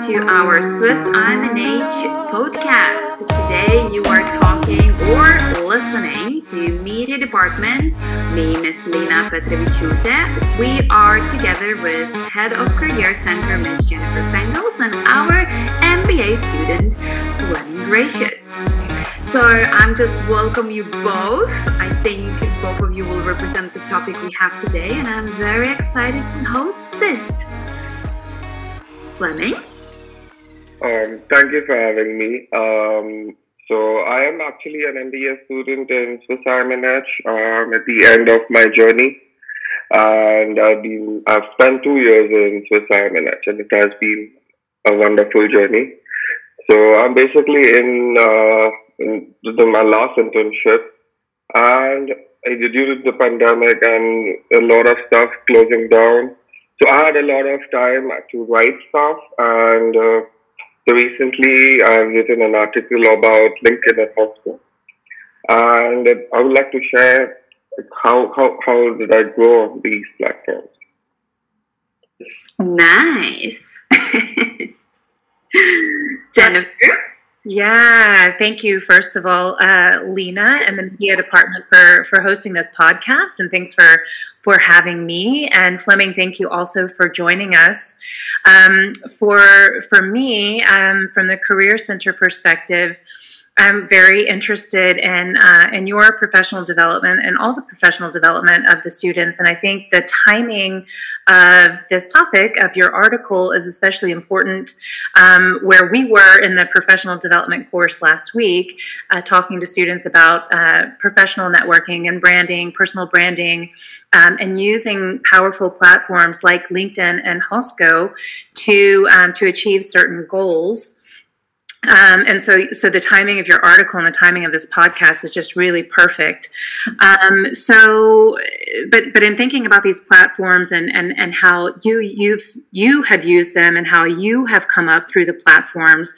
to our Swiss IM&H podcast. Today you are talking or listening to Media Department. Me, Miss Lena Petrovichute. We are together with Head of Career Center, Miss Jennifer Fengels, and our MBA student, Fleming Gracious. So I'm just welcome you both. I think both of you will represent the topic we have today, and I'm very excited to host this. Fleming? Um, thank you for having me. Um, so I am actually an MBA student in Swiss IM&H um, at the end of my journey. And I've been, I've spent two years in Swiss IM&H and it has been a wonderful journey. So I'm basically in, uh, in, my last internship and to the pandemic and a lot of stuff closing down, so I had a lot of time to write stuff, and uh, so recently I've written an article about LinkedIn and Hosco, and I would like to share how how how did I grow these platforms. Nice, Jennifer. Yeah, thank you, first of all, uh, Lena and the media department for for hosting this podcast, and thanks for for having me. And Fleming, thank you also for joining us. Um, for for me, um, from the Career Center perspective. I'm very interested in uh, in your professional development and all the professional development of the students. And I think the timing of this topic of your article is especially important. Um, where we were in the professional development course last week, uh, talking to students about uh, professional networking and branding, personal branding, um, and using powerful platforms like LinkedIn and Hosco to um, to achieve certain goals. Um, and so, so the timing of your article and the timing of this podcast is just really perfect. Um, so, but but in thinking about these platforms and and and how you you've you have used them and how you have come up through the platforms,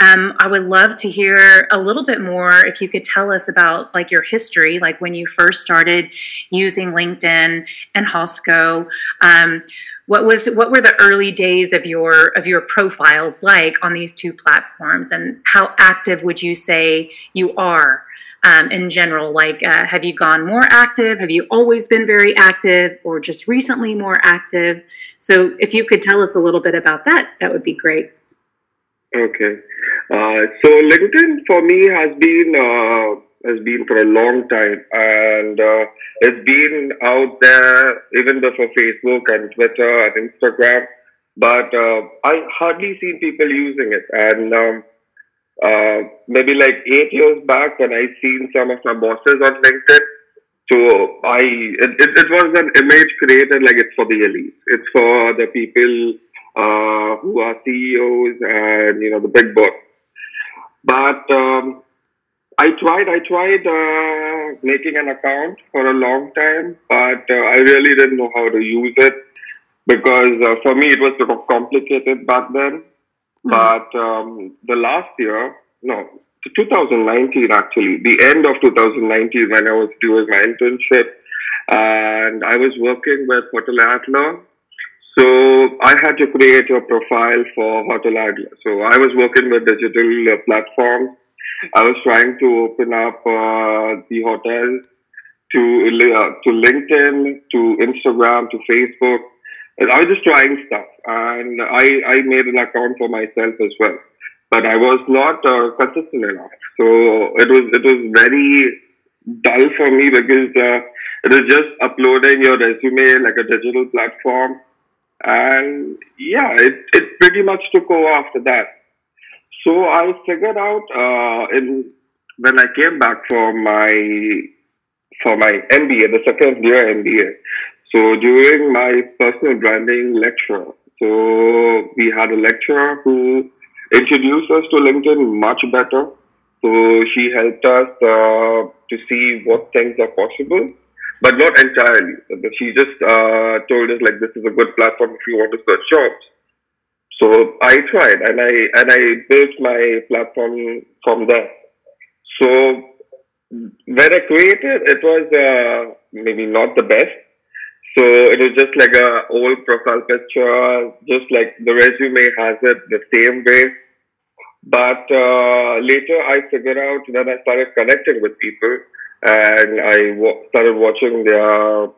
um, I would love to hear a little bit more. If you could tell us about like your history, like when you first started using LinkedIn and Hosco um, what was what were the early days of your of your profiles like on these two platforms? And how active would you say you are um, in general? Like uh, have you gone more active? Have you always been very active or just recently more active? So if you could tell us a little bit about that that would be great. Okay. Uh, so linkedin for me has been uh, has been for a long time, and uh, it's been out there even before Facebook and Twitter and Instagram. But uh, I hardly seen people using it, and um, uh, maybe like eight years back when I seen some of my bosses on LinkedIn. So I it, it, it was an image created like it's for the elite. It's for the people uh, who are CEOs and you know the big boss. But um, I tried. I tried uh, making an account for a long time, but uh, I really didn't know how to use it because uh, for me it was sort of complicated back then. Mm-hmm. But um, the last year, no, 2019 actually, the end of 2019 when I was doing my internship, and I was working with Hotel Adler. So I had to create a profile for Hotel Adler. So I was working with digital uh, platforms I was trying to open up uh, the hotel to uh, to LinkedIn, to Instagram, to Facebook. And I was just trying stuff, and I I made an account for myself as well, but I was not uh, consistent enough. So it was it was very dull for me because uh, it was just uploading your resume like a digital platform, and yeah, it it pretty much took over after that. So I figured out uh, in when I came back for my for my MBA, the second year MBA. So during my personal branding lecture, so we had a lecturer who introduced us to LinkedIn much better. So she helped us uh, to see what things are possible, but not entirely. She just uh, told us like this is a good platform if you want to search jobs. So I tried and I and I built my platform from there. So when I created, it was uh, maybe not the best. So it was just like a old profile picture, just like the resume has it the same way. But uh, later I figured out that I started connecting with people and I w- started watching their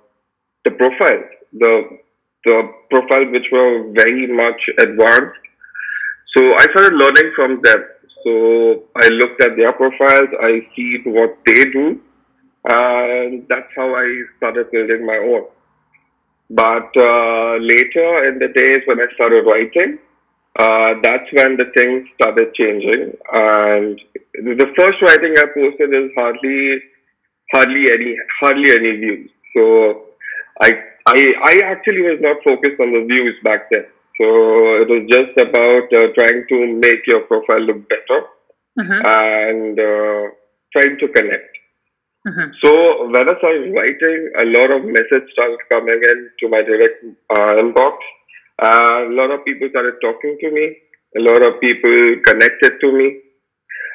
the profiles, the the profiles which were very much advanced. So I started learning from them. So I looked at their profiles, I see what they do, and that's how I started building my own. But uh, later in the days when I started writing, uh, that's when the things started changing. And the first writing I posted is hardly, hardly any, hardly any views. So I, I, I actually was not focused on the views back then. So it was just about uh, trying to make your profile look better mm-hmm. and uh, trying to connect. Mm-hmm. So when I started writing, a lot of messages started coming in to my direct uh, inbox. Uh, a lot of people started talking to me. A lot of people connected to me.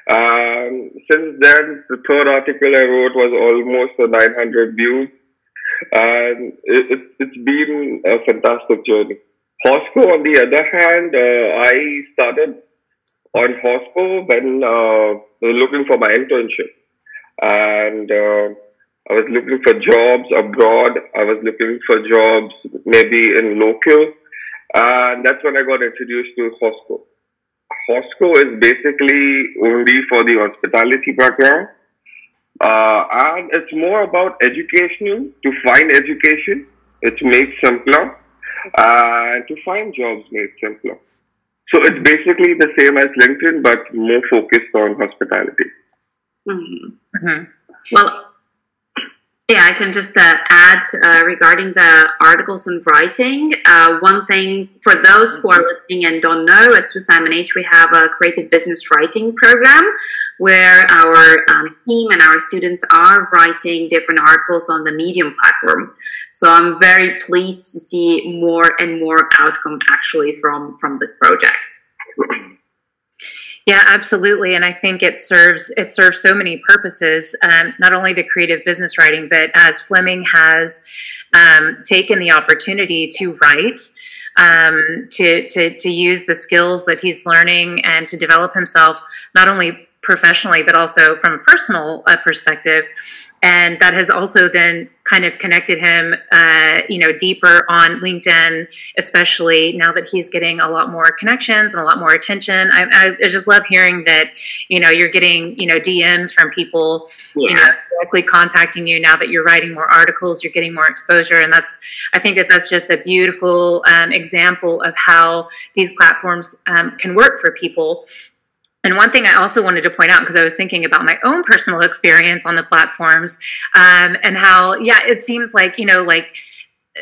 Um, since then, the third article I wrote was almost 900 views. And it, it, it's been a fantastic journey. Hosco, on the other hand, uh, I started on Hosco when uh, looking for my internship and uh, I was looking for jobs abroad. I was looking for jobs maybe in local, and that's when I got introduced to Hosco. Hosco is basically only for the hospitality background, uh, and it's more about educational to find education. It's made simpler, and to find jobs made simpler. So it's basically the same as LinkedIn, but more focused on hospitality. Mm-hmm. Mm-hmm. Well, yeah, I can just uh, add uh, regarding the articles and writing. Uh, one thing for those who are listening and don't know, at Swiss H, we have a creative business writing program where our um, team and our students are writing different articles on the Medium platform. So I'm very pleased to see more and more outcome actually from from this project. Yeah, absolutely, and I think it serves it serves so many purposes. Um, not only the creative business writing, but as Fleming has um, taken the opportunity to write, um, to to to use the skills that he's learning and to develop himself not only professionally but also from a personal uh, perspective and that has also then kind of connected him uh, you know deeper on linkedin especially now that he's getting a lot more connections and a lot more attention. I, I just love hearing that you know you're getting you know dms from people yeah. you know directly contacting you now that you're writing more articles you're getting more exposure. And that's i think that that's just a beautiful um, example of how these platforms um, can work for people and one thing I also wanted to point out, because I was thinking about my own personal experience on the platforms um, and how, yeah, it seems like, you know, like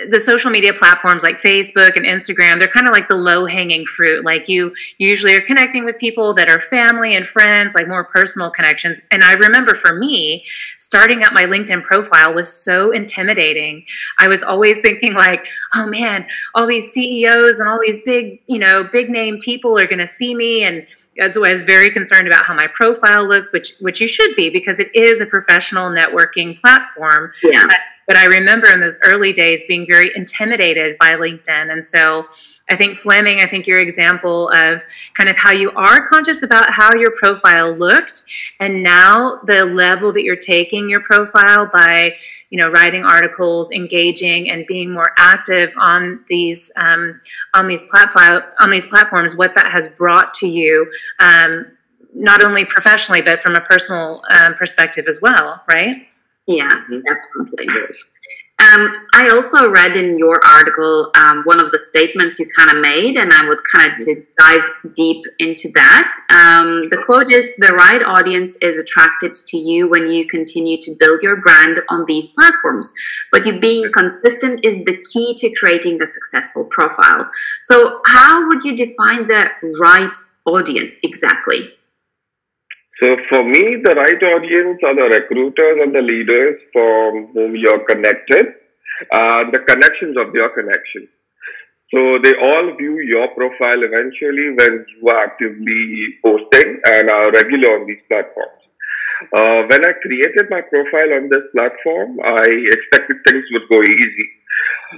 the social media platforms like Facebook and Instagram, they're kind of like the low hanging fruit. Like you usually are connecting with people that are family and friends, like more personal connections. And I remember for me, starting up my LinkedIn profile was so intimidating. I was always thinking like, oh man, all these CEOs and all these big, you know, big name people are going to see me. And that's why I was very concerned about how my profile looks, which, which you should be because it is a professional networking platform. Yeah. But but I remember in those early days being very intimidated by LinkedIn. And so I think Fleming, I think your example of kind of how you are conscious about how your profile looked and now the level that you're taking your profile by, you know, writing articles, engaging and being more active on these um, on these platform on these platforms, what that has brought to you. Um, not only professionally, but from a personal um, perspective as well, right? Yeah, mm-hmm. definitely. Um, I also read in your article um, one of the statements you kind of made, and I would kind of to dive deep into that. Um, the quote is The right audience is attracted to you when you continue to build your brand on these platforms, but you being consistent is the key to creating a successful profile. So, how would you define the right audience exactly? So for me, the right audience are the recruiters and the leaders from whom you're connected, uh, the connections of your connection. So they all view your profile eventually when you are actively posting and are regular on these platforms. Uh, when I created my profile on this platform, I expected things would go easy.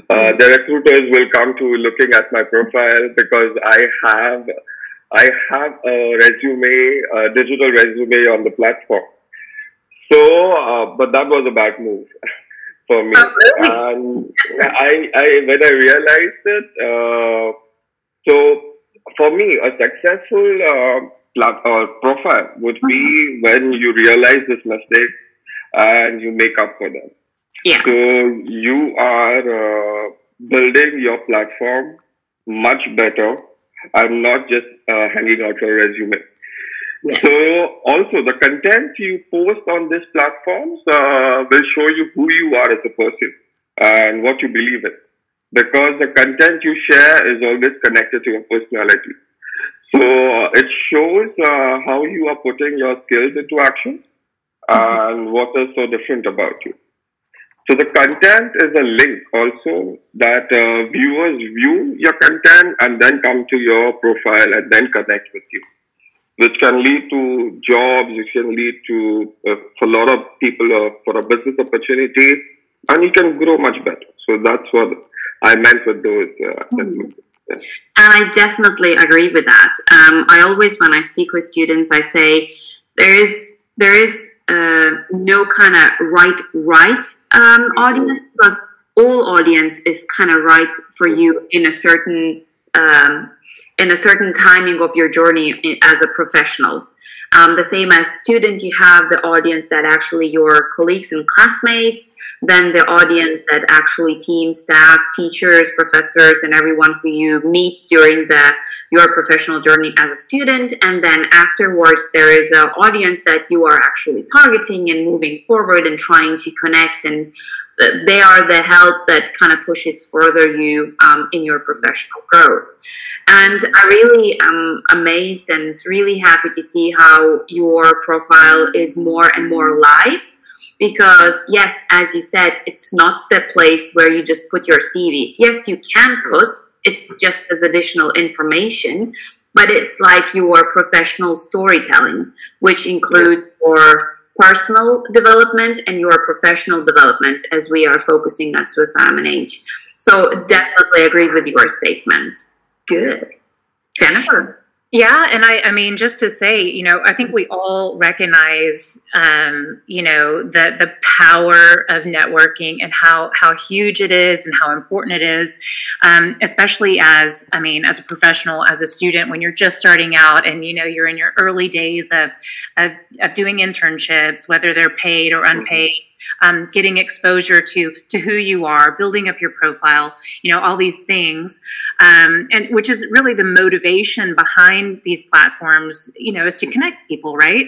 Uh, the recruiters will come to looking at my profile because I have I have a resume, a digital resume on the platform. So, uh, but that was a bad move for me. Oh, really? And I, I when I realized it, uh, so for me, a successful uh, plat- uh, profile would be when you realize this mistake and you make up for them. Yeah. So you are uh, building your platform much better and not just uh, hanging out your resume. Yeah. So also the content you post on these platforms uh, will show you who you are as a person and what you believe in because the content you share is always connected to your personality. So uh, it shows uh, how you are putting your skills into action and what is so different about you. So the content is a link also that uh, viewers view your content and then come to your profile and then connect with you, which can lead to jobs, which can lead to uh, for a lot of people uh, for a business opportunity, and you can grow much better. So that's what I meant with those uh. Yeah. And I definitely agree with that. Um, I always, when I speak with students, I say there is there is uh, no kind of right right um, audience because all audience is kind of right for you in a certain um, in a certain timing of your journey as a professional. Um, the same as student, you have the audience that actually your colleagues and classmates, then the audience that actually team, staff, teachers, professors, and everyone who you meet during the your professional journey as a student, and then afterwards there is an audience that you are actually targeting and moving forward and trying to connect, and uh, they are the help that kind of pushes further you um, in your professional growth. And I really am amazed and really happy to see how your profile is more and more live. Because yes as you said it's not the place where you just put your cv yes you can put it's just as additional information but it's like your professional storytelling which includes your personal development and your professional development as we are focusing at swiss age so definitely agree with your statement good jennifer Yeah, and I, I mean, just to say, you know, I think we all recognize, um, you know, the the power of networking and how how huge it is and how important it is, um, especially as, I mean, as a professional, as a student, when you're just starting out and you know you're in your early days of of, of doing internships, whether they're paid or unpaid. Um, getting exposure to to who you are, building up your profile, you know, all these things, um, and which is really the motivation behind these platforms you know is to connect people right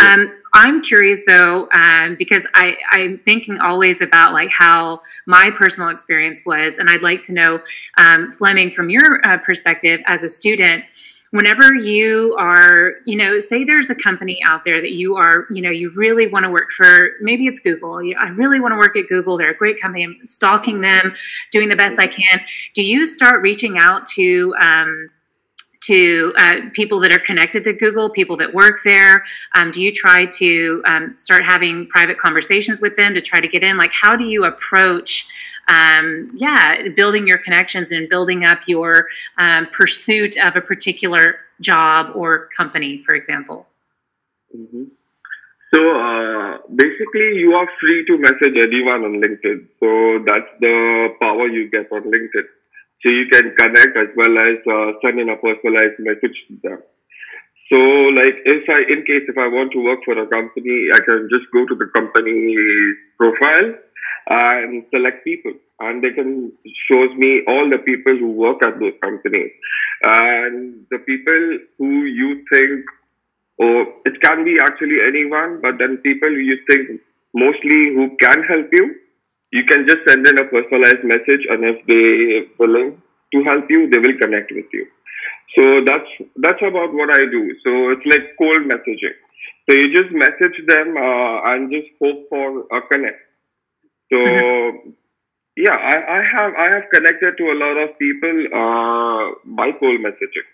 Yeah. um, i'm curious though um, because I, i'm thinking always about like how my personal experience was and i'd like to know um, fleming from your uh, perspective as a student whenever you are you know say there's a company out there that you are you know you really want to work for maybe it's google i really want to work at google they're a great company i'm stalking them doing the best i can do you start reaching out to um, to uh, people that are connected to Google, people that work there? Um, do you try to um, start having private conversations with them to try to get in? Like, how do you approach, um, yeah, building your connections and building up your um, pursuit of a particular job or company, for example? hmm So uh, basically, you are free to message anyone on LinkedIn. So that's the power you get on LinkedIn. So you can connect as well as uh, send in a personalized message to them. So like if I, in case if I want to work for a company, I can just go to the company profile and select people, and they can shows me all the people who work at those companies, and the people who you think or it can be actually anyone, but then people you think mostly who can help you, you can just send in a personalized message, and if they willing to help you, they will connect with you. So that's that's about what I do. So it's like cold messaging. So you just message them uh, and just hope for a connect. So yeah, I, I have I have connected to a lot of people uh, by cold messaging.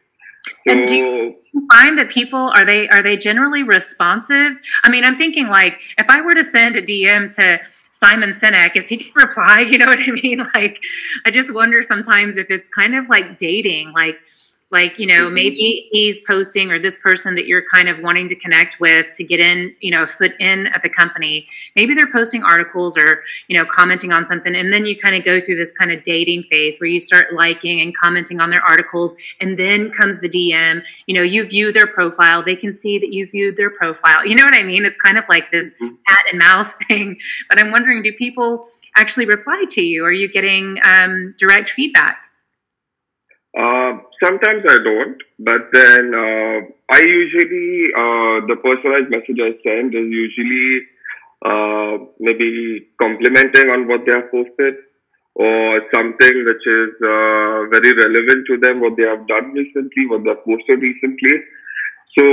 So, And do you- find that people are they are they generally responsive? I mean, I'm thinking like if I were to send a DM to Simon Sinek, is he gonna reply? You know what I mean? Like, I just wonder sometimes if it's kind of like dating, like like you know Mhm. maybe he's posting or this person that you're kind of wanting to connect with to get in you know a foot in at the company. Maybe they're posting articles or you know commenting on something and then you kind of go through this kind of dating phase where you start liking and commenting on their articles and then comes the dm you know you view their profile. They can see that you viewed their profile. You know what i mean? It's kind of like this Mhm. cat and mouse thing. But i'm wondering do people actually reply to you? Are you getting um, direct feedback Uh, sometimes I don't, but then uh, I usually uh, the personalized message I send is usually uh, maybe complimenting on what they have posted or something which is uh, very relevant to them, what they have done recently, what they have posted recently. So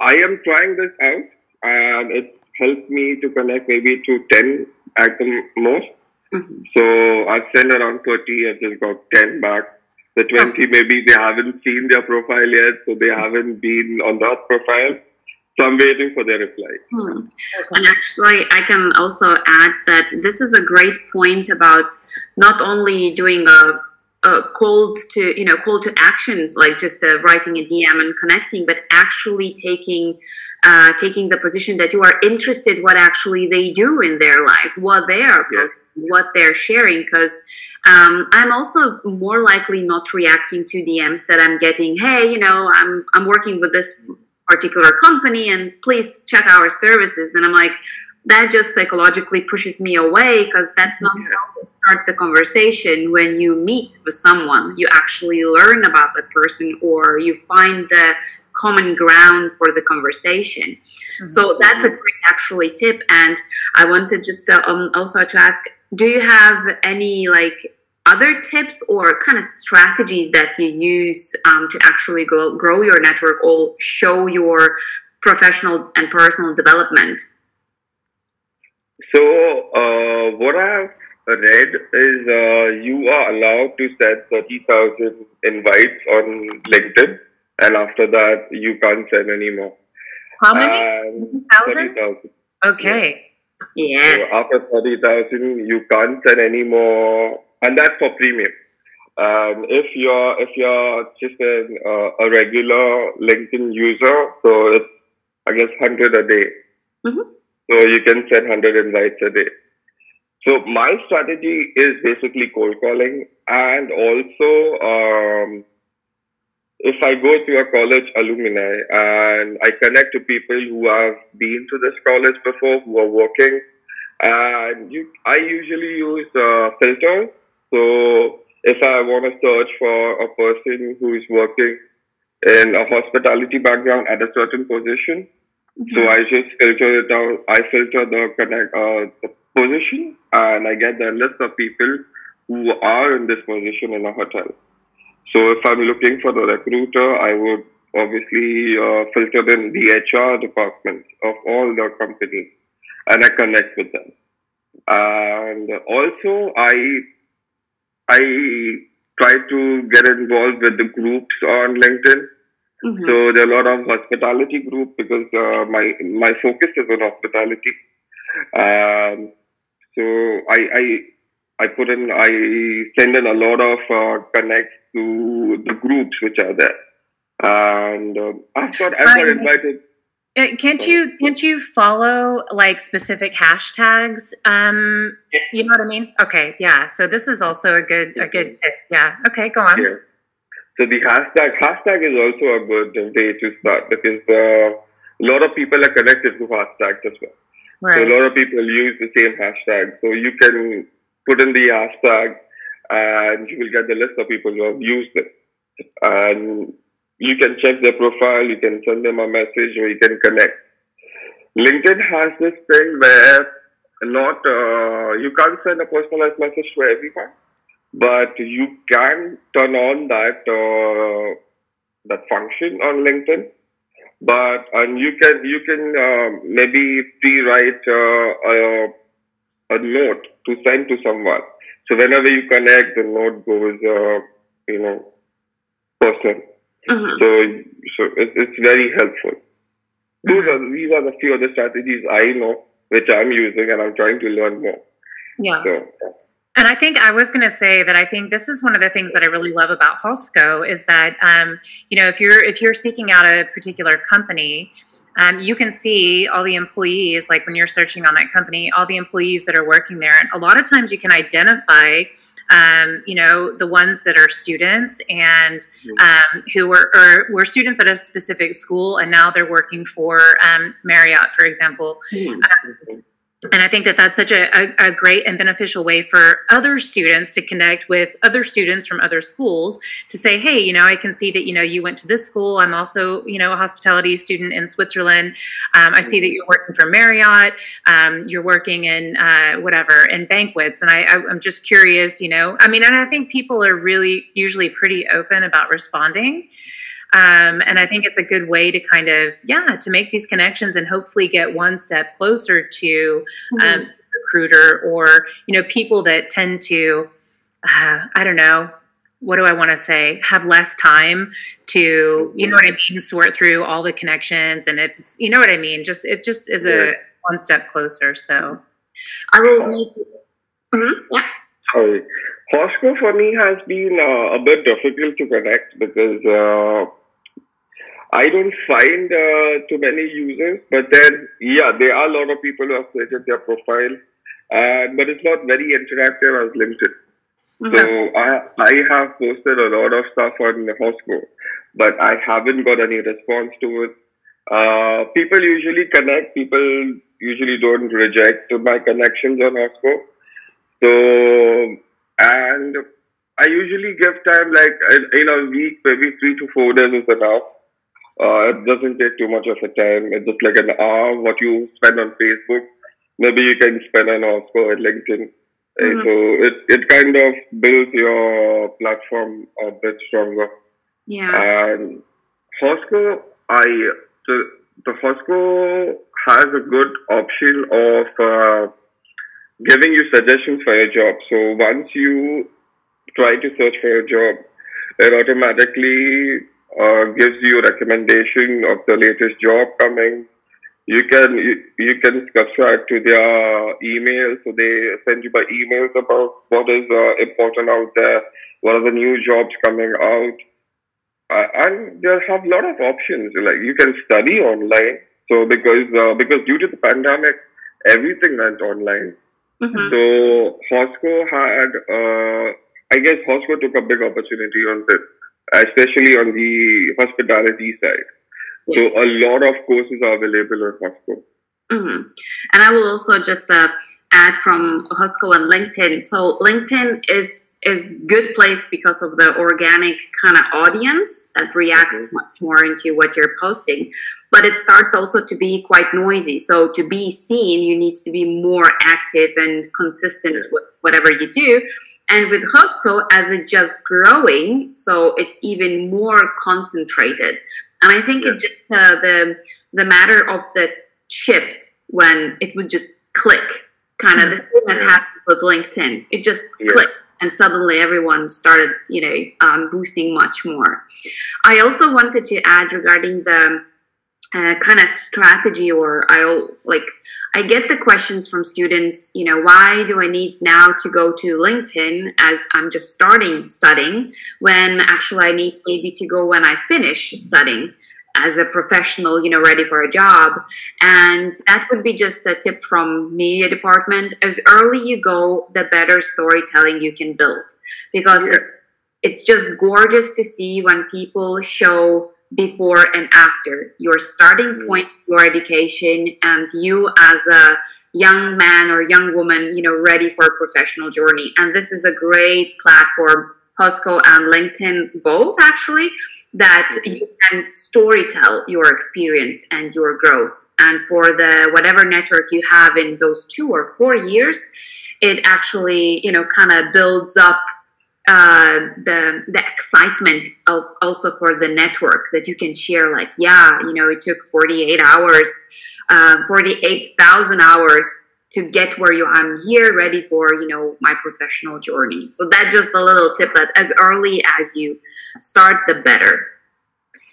I am trying this out, and it helped me to connect maybe to ten at the most. Mhm. So I've sent around 30, I just got 10 back. The 20, maybe they haven't seen their profile yet, so they haven't been on that profile. So I'm waiting for their reply. Hmm. And actually, I can also add that this is a great point about not only doing a, a call to you know call to actions like just uh, writing a DM and connecting, but actually taking uh, taking the position that you are interested what actually they do in their life, what they are Yes. posting, what they're sharing, because. Um, I'm also more likely not reacting to DMs that I'm getting. Hey, you know, I'm I'm working with this particular company and please check our services. And i'm like that just psychologically pushes me away because that's not how to start the conversation. When you meet with someone you actually learn about that person or you find the common ground for the conversation. So that's a great actually tip. And i wanted just uh, um, also to ask do you have any like other tips or kind of strategies that you use um, to actually grow, grow your network or show your professional and personal development? So uh, what I've read is uh, you are allowed to send 30,000 invites on LinkedIn, and after that, you can't send any more. how many? And thousand? 30,000. okay yes So after 30,000, you can't send any more, and that's for premium. Um, if you're if you're just an, uh, a regular LinkedIn user, so it's I guess 100 a day. Mhm. So you can send 100 invites a day. So my strategy is basically cold calling, and also um, if I go to a college alumni and I connect to people who have been to this college before, who are working, and you, I usually use uh, filters. So if I want to search for a person who is working in a hospitality background at a certain position, so I just filter it out. I filter the connect uh, the position, and I get the list of people who are in this position in a hotel. So if I'm looking for the recruiter, I would obviously uh, filter in the HR department of all the companies, and I connect with them. And also, I I try to get involved with the groups on LinkedIn. Mhm. So there are a lot of hospitality group because uh, my my focus is on hospitality. Um, so I I I put in I send in a lot of uh, connects to the groups which are there, and um, I've got I've got invited. Uh, Can't you can't you follow like specific hashtags? Um, Yes. you know what I mean? Okay, yeah. So this is also a good a good tip. Yeah. Okay, go on. Yeah. So the hashtag hashtag is also a good way to start because uh, a lot of people are connected to hashtags as well. Right. So a lot of people use the same hashtag. So you can put in the hashtag and you will get the list of people who have used it. And you can check their profile, you can send them a message, or you can connect. LinkedIn has this thing where not uh, you can't send a personalized message to everyone, but you can turn on that uh, that function on LinkedIn but and you can you can uh, maybe pre-write uh, a, a note to send to someone. So whenever you connect, the note goes, uh, you know, person. Mm-hmm. So, so it, it's very helpful. Those mm-hmm. are these are the few other strategies I know which I'm using, and I'm trying to learn more. Yeah. So, and I think I was going to say that I think this is one of the things that I really love about Hosco is that um, you know if you're if you're seeking out a particular company, um, you can see all the employees like when you're searching on that company, all the employees that are working there, and a lot of times you can identify um, you know, the ones that are students and um, who were, or were students at a specific school and now they're working for um, Marriott, for example. Mm-hmm and I think that that's such a, a, a, great and beneficial way for other students to connect with other students from other schools to say, hey, you know, I can see that, you know, you went to this school. I'm also, you know, a hospitality student in Switzerland. Um, I see that you're working for Marriott. Um, you're working in uh, whatever, in banquets. And I, I, I'm just curious, you know, I mean, and I think people are really usually pretty open about responding. Um, and I think it's a good way to kind of, yeah, to make these connections and hopefully get one step closer to mm-hmm. um, recruiter or, you know, people that tend to, uh, I don't know, what do I want to say? Have less time to, you know what I mean, sort through all the connections. And it's, you know what I mean? Just, it just is a one step closer. So I will make, mm-hmm, yeah. Sorry. Hosco for me has been uh, a bit difficult to connect because uh, I don't find uh, too many users, but then yeah, there are a lot of people who have created their profile, uh, but it's not very interactive as LinkedIn. Mm-hmm. So I I have posted a lot of stuff on the Hosco, but I haven't got any response to it. Uh, people usually connect. People usually don't reject my connections on Hosco. So and I usually give time like in a week, maybe three to four days is enough uh, it doesn't take too much of a time. It's just like an hour what you spend on Facebook. Maybe you can spend an hour or LinkedIn. Mm-hmm. So it, it kind of builds your platform a bit stronger. Yeah. And Hosco, I so the Hosco has a good option of uh, giving you suggestions for your job. So once you try to search for a job, it automatically uh, gives you a recommendation of the latest job coming. You can you, you can subscribe to their email, so they send you by emails about what is uh, important out there, what are the new jobs coming out, uh, and they have a lot of options. Like you can study online. So because uh, because due to the pandemic, everything went online. Mm-hmm. So Hosco had, uh, I guess Hosco took a big opportunity on this especially on the hospitality side. So a lot of courses are available on Hosco. Mm-hmm. And I will also just uh, add from Hosco and LinkedIn. So LinkedIn is is good place because of the organic kind of audience that reacts mm-hmm. much more into what you're posting but it starts also to be quite noisy so to be seen you need to be more active and consistent with whatever you do and with hosco as it just growing so it's even more concentrated and i think yeah. it just uh, the the matter of the shift when it would just click kind of mm-hmm. the same as happened with linkedin it just yeah. clicked and suddenly everyone started, you know, um, boosting much more. I also wanted to add regarding the uh, kind of strategy, or i'll like, I get the questions from students, you know, why do I need now to go to LinkedIn as I'm just starting studying when actually I need maybe to go when I finish studying as a professional, you know, ready for a job. And that would be just a tip from media department. As early you go, the better storytelling you can build. Because yeah. it's just gorgeous to see when people show before and after your starting mm. point, your education, and you as a young man or young woman, you know, ready for a professional journey. And this is a great platform Hosco and LinkedIn both actually, that mm-hmm. you can storytell your experience and your growth. And for the whatever network you have in those two or four years, it actually, you know, kind of builds up uh, the the excitement of also for the network that you can share. Like, yeah, you know, it took 48 hours, uh, 48,000 hours to get where you I'm here ready for you know my professional journey so that's just a little tip that as early as you start the better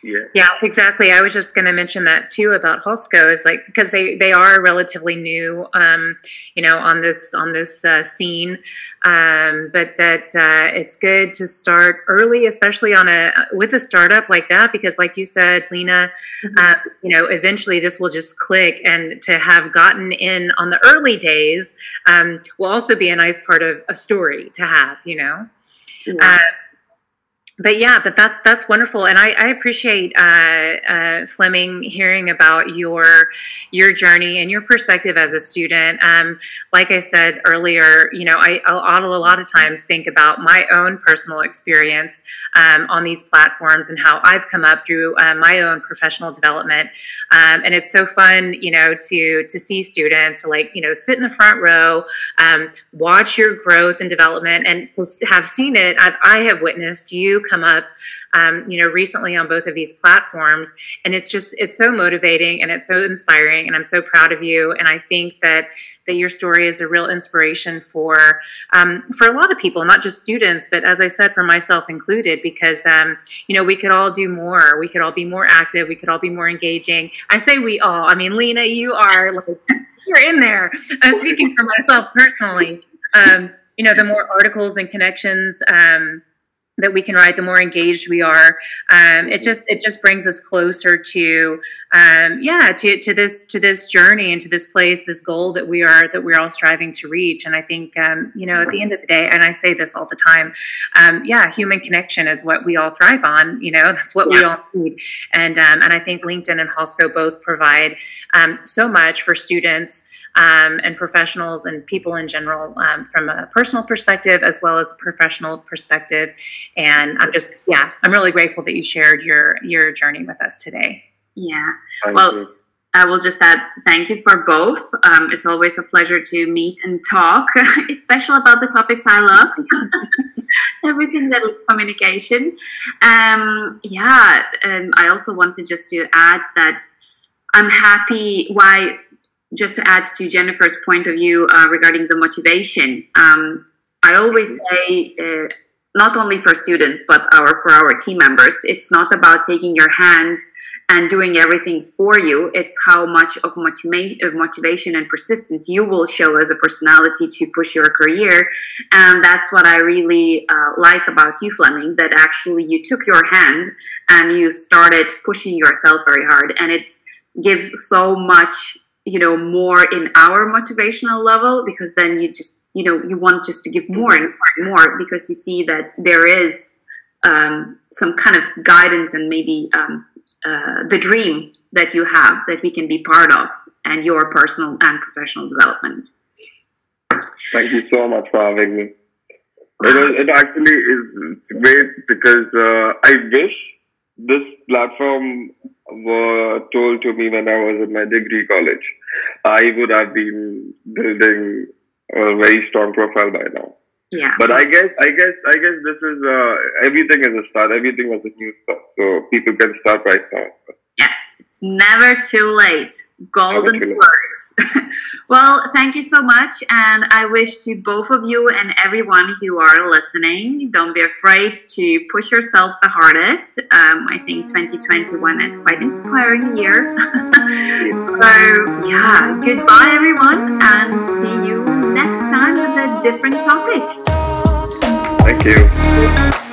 yeah yeah exactly i was just going to mention that too about hosco is like because they they are relatively new um you know on this on this uh, scene um but that uh, it's good to start early especially on a with a startup like that because like you said lena mm-hmm. uh, you know eventually this will just click and to have gotten in on the early days um, will also be a nice part of a story to have you know yeah. But yeah, but that's that's wonderful, and I, I appreciate uh, uh, Fleming hearing about your your journey and your perspective as a student. Um, like I said earlier, you know, I a lot of times think about my own personal experience um, on these platforms and how I've come up through uh, my own professional development, um, and it's so fun, you know, to to see students like you know sit in the front row, um, watch your growth and development, and have seen it. I've, I have witnessed you come up, um, you know, recently on both of these platforms. And it's just, it's so motivating and it's so inspiring. And I'm so proud of you. And I think that that your story is a real inspiration for um, for a lot of people, not just students, but as I said, for myself included, because um, you know we could all do more. We could all be more active. We could all be more engaging. I say we all. I mean, Lena, you are like you're in there. I'm speaking for myself personally. Um, you know, the more articles and connections um, that we can write, the more engaged we are. Um, it just it just brings us closer to um, yeah to, to this to this journey and to this place, this goal that we are that we're all striving to reach. And I think um, you know at the end of the day, and I say this all the time, um, yeah, human connection is what we all thrive on. You know that's what yeah. we all need. And um, and I think LinkedIn and Hosco both provide um, so much for students um, and professionals and people in general um, from a personal perspective as well as a professional perspective. And I'm just, yeah, I'm really grateful that you shared your your journey with us today. Yeah. Thank well. You. I will just add thank you for both. Um, it's always a pleasure to meet and talk, especially about the topics I love. Everything that is communication. Um, yeah, and I also wanted just to add that I'm happy. Why just to add to Jennifer's point of view uh, regarding the motivation, um, I always say, uh, not only for students but our for our team members, it's not about taking your hand and doing everything for you. It's how much of, motiva- of motivation and persistence you will show as a personality to push your career, and that's what I really uh, like about you, Fleming. That actually you took your hand and you started pushing yourself very hard, and it gives so much you know more in our motivational level because then you just you know you want just to give more and more and more because you see that there is um, some kind of guidance and maybe um, uh, the dream that you have that we can be part of and your personal and professional development. Thank you so much for having me. It, it actually is great because uh, i wish this platform were told to me when I was in my degree college, I would have been building a very strong profile by now. Yeah. But I guess, I guess, I guess this is uh, everything is a start. Everything was a new start, so people can start right now. Yes, it's never too late. Golden too late. words. well, thank you so much. And I wish to both of you and everyone who are listening, don't be afraid to push yourself the hardest. Um, I think 2021 is quite inspiring year. so, yeah, goodbye, everyone, and see you next time with a different topic. Thank you.